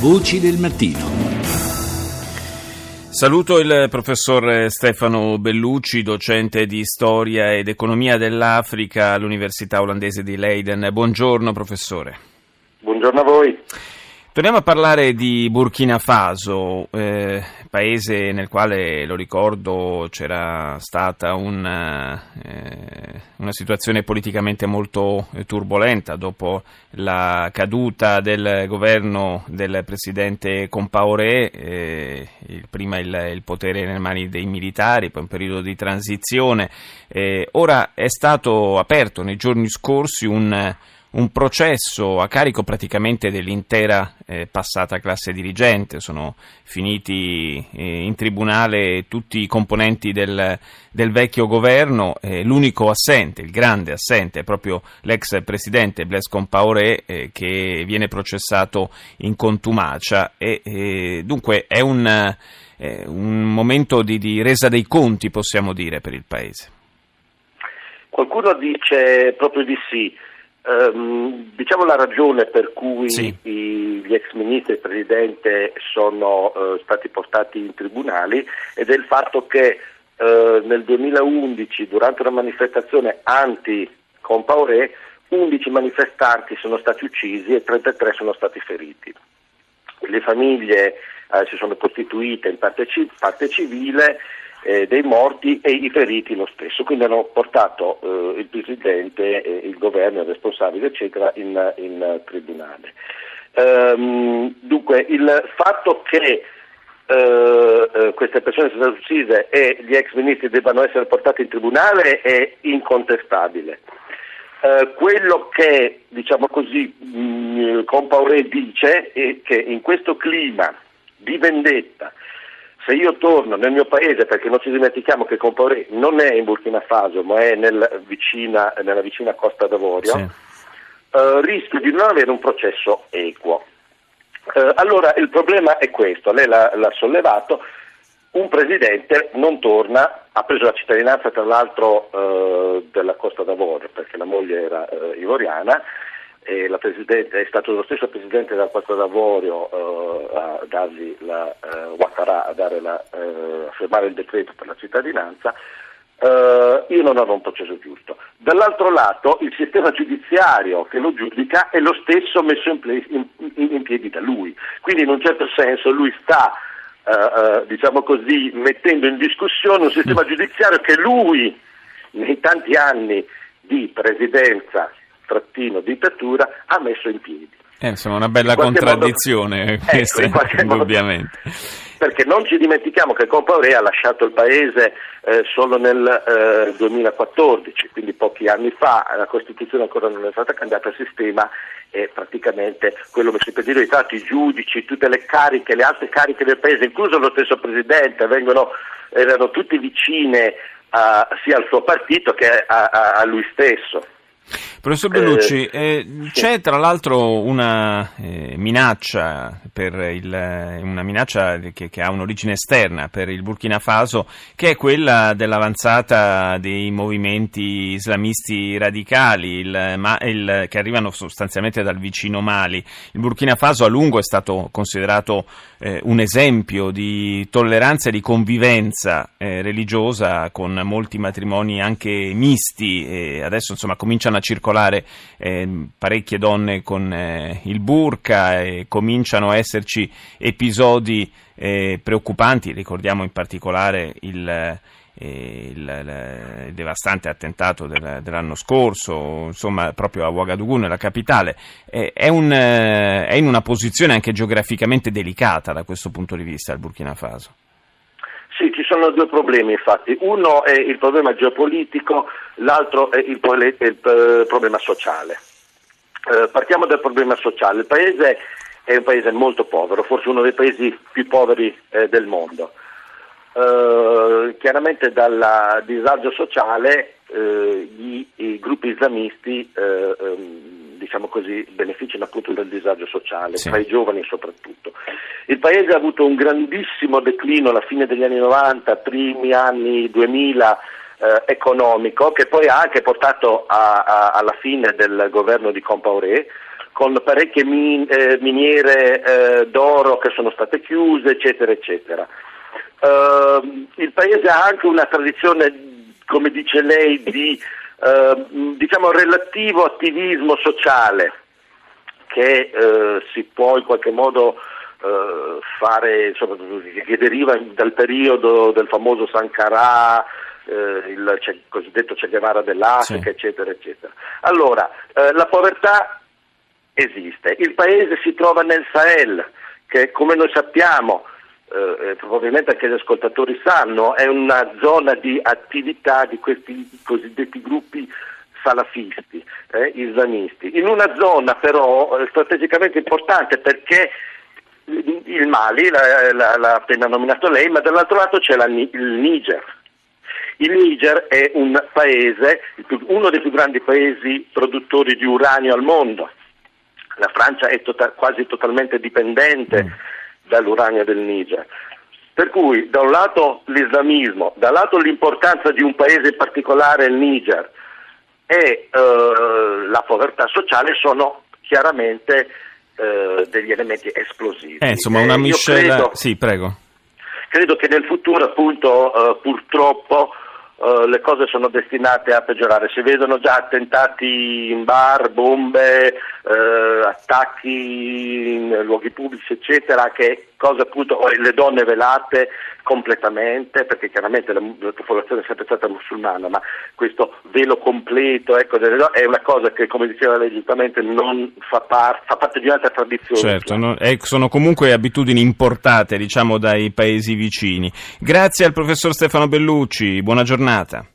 Voci del mattino. Saluto il professor Stefano Bellucci, docente di storia ed economia dell'Africa all'Università olandese di Leiden. Buongiorno professore. Buongiorno a voi. Torniamo a parlare di Burkina Faso, eh, paese nel quale, lo ricordo, c'era stata una, eh, una situazione politicamente molto turbolenta dopo la caduta del governo del presidente Compaoré, eh, prima il, il, potere nelle mani dei militari, poi un periodo di transizione. Eh, ora è stato aperto nei giorni scorsi un un processo a carico praticamente dell'intera eh, passata classe dirigente, sono finiti eh, in tribunale tutti i componenti del, del vecchio governo, eh, l'unico assente, il grande assente è proprio l'ex presidente Blaise Compaoré eh, che viene processato in contumacia e dunque è un, eh, un momento di, di resa dei conti possiamo dire per il Paese. Qualcuno dice proprio di sì. Um, diciamo la ragione per cui sì. i, gli ex ministri e il presidente sono uh, stati portati in tribunali ed è il fatto che uh, nel 2011 durante una manifestazione anti-Compaoré 11 manifestanti sono stati uccisi e 33 sono stati feriti. Le famiglie uh, si sono costituite in parte, ci- parte civile eh, dei morti e i feriti lo stesso, quindi hanno portato eh, il Presidente, eh, il governo, il responsabile eccetera in, in tribunale. Ehm, dunque il fatto che eh, eh, queste persone siano state uccise e gli ex ministri debbano essere portati in tribunale è incontestabile. Uh, quello che diciamo così mh, Compaoré dice è che in questo clima di vendetta se io torno nel mio paese, perché non ci dimentichiamo che Compaoré non è in Burkina Faso, ma è nel vicina, nella vicina Costa d'Avorio, sì. eh, rischio di non avere un processo equo. Eh, allora il problema è questo, lei l'ha, l'ha, sollevato, un presidente non torna, ha preso la cittadinanza tra l'altro eh, della Costa d'Avorio perché la moglie era eh, ivoriana, è stato lo stesso presidente della Quattro d'Avorio eh, a, dargli la, eh, Ouattara, a, la, eh, a, firmare il decreto per la cittadinanza, eh, io non avrò un processo giusto. Dall'altro lato il sistema giudiziario che lo giudica è lo stesso messo in, in, in, in piedi da lui, quindi in un certo senso lui sta eh, eh, diciamo così, mettendo in discussione un sistema giudiziario che lui nei tanti anni di presidenza trattino dittatura ha messo in piedi. Eh, insomma, una bella in contraddizione modo, questa, ecco, indubbiamente. Modo, perché non ci dimentichiamo che Compaoré ha lasciato il paese eh, solo nel eh, 2014, quindi pochi anni fa, la Costituzione ancora non è stata cambiata, il sistema è praticamente quello messo in piedi stati, i giudici, tutte le cariche, le alte cariche del paese, incluso lo stesso Presidente, vengono, erano tutte vicine a, sia al suo partito che a, a, a lui stesso. Professor Bellucci, eh, eh, c'è tra l'altro una eh, minaccia, il, eh, una minaccia che, che, ha un'origine esterna per il Burkina Faso, che è quella dell'avanzata dei movimenti islamisti radicali il, ma, il, che arrivano sostanzialmente dal vicino Mali. Il Burkina Faso a lungo è stato considerato eh, un esempio di tolleranza e di convivenza eh, religiosa con molti matrimoni anche misti e adesso insomma cominciano a circolare circolare eh, parecchie donne con eh, il burka e cominciano a esserci episodi eh, preoccupanti, ricordiamo in particolare il, eh, il, il, devastante attentato del, dell'anno scorso, insomma proprio a Ouagadougou, nella capitale, è, un, eh, è in una posizione anche geograficamente delicata da questo punto di vista il Burkina Faso. Sì, ci sono due problemi infatti. Uno è il problema geopolitico, l'altro è il, eh, problema sociale. Eh, partiamo dal problema sociale. Il paese è un paese molto povero, forse uno dei paesi più poveri eh, del mondo. Eh, chiaramente dal disagio sociale eh, gli, i gruppi islamisti eh, ehm, diciamo così, beneficiano appunto del disagio sociale, sì. tra i giovani soprattutto. Il paese ha avuto un grandissimo declino alla fine degli anni 90, primi anni 2000 eh, economico, che poi ha anche portato a, a, alla fine del governo di Compaoré, con parecchie min, eh, miniere eh, d'oro che sono state chiuse, eccetera, eccetera. Uh, il paese ha anche una tradizione, come dice lei, di uh, diciamo, relativo attivismo sociale che uh, si può in qualche modo fare, insomma, che deriva dal periodo del famoso Sankara, il cosiddetto Che Guevara dell'Africa, sì. eccetera, eccetera. Allora, la povertà esiste, il paese si trova nel Sahel, che come noi sappiamo eh, probabilmente anche gli ascoltatori sanno, è una zona di attività di questi cosiddetti gruppi salafisti, eh, islamisti, in una zona però eh, strategicamente importante perché il Mali l'ha appena nominato lei, ma dall'altro lato c'è la, il Niger. Il Niger è un paese, uno dei più grandi paesi produttori di uranio al mondo. La Francia è tota- quasi totalmente dipendente mm dall'uranio del Niger. Per cui da un lato l'islamismo, lato l'importanza di un paese in particolare, il Niger, e eh, la povertà sociale sono chiaramente eh, degli elementi esplosivi. Eh, insomma, una miscela... Credo, sì, prego. Credo che nel futuro, appunto, eh, purtroppo, Uh, le cose sono destinate a peggiorare. Si vedono già attentati in bar, bombe, attacchi in luoghi pubblici, eccetera, che cose appunto, le donne velate completamente, perché chiaramente la, la popolazione è sempre stata musulmana, ma questo velo completo ecco, è una cosa che, come diceva lei giustamente, non fa, par- fa parte di un'altra tradizione. Certo, no, eh, sono comunque abitudini importate diciamo, dai paesi vicini. Grazie al professor Stefano Bellucci, buona giornata.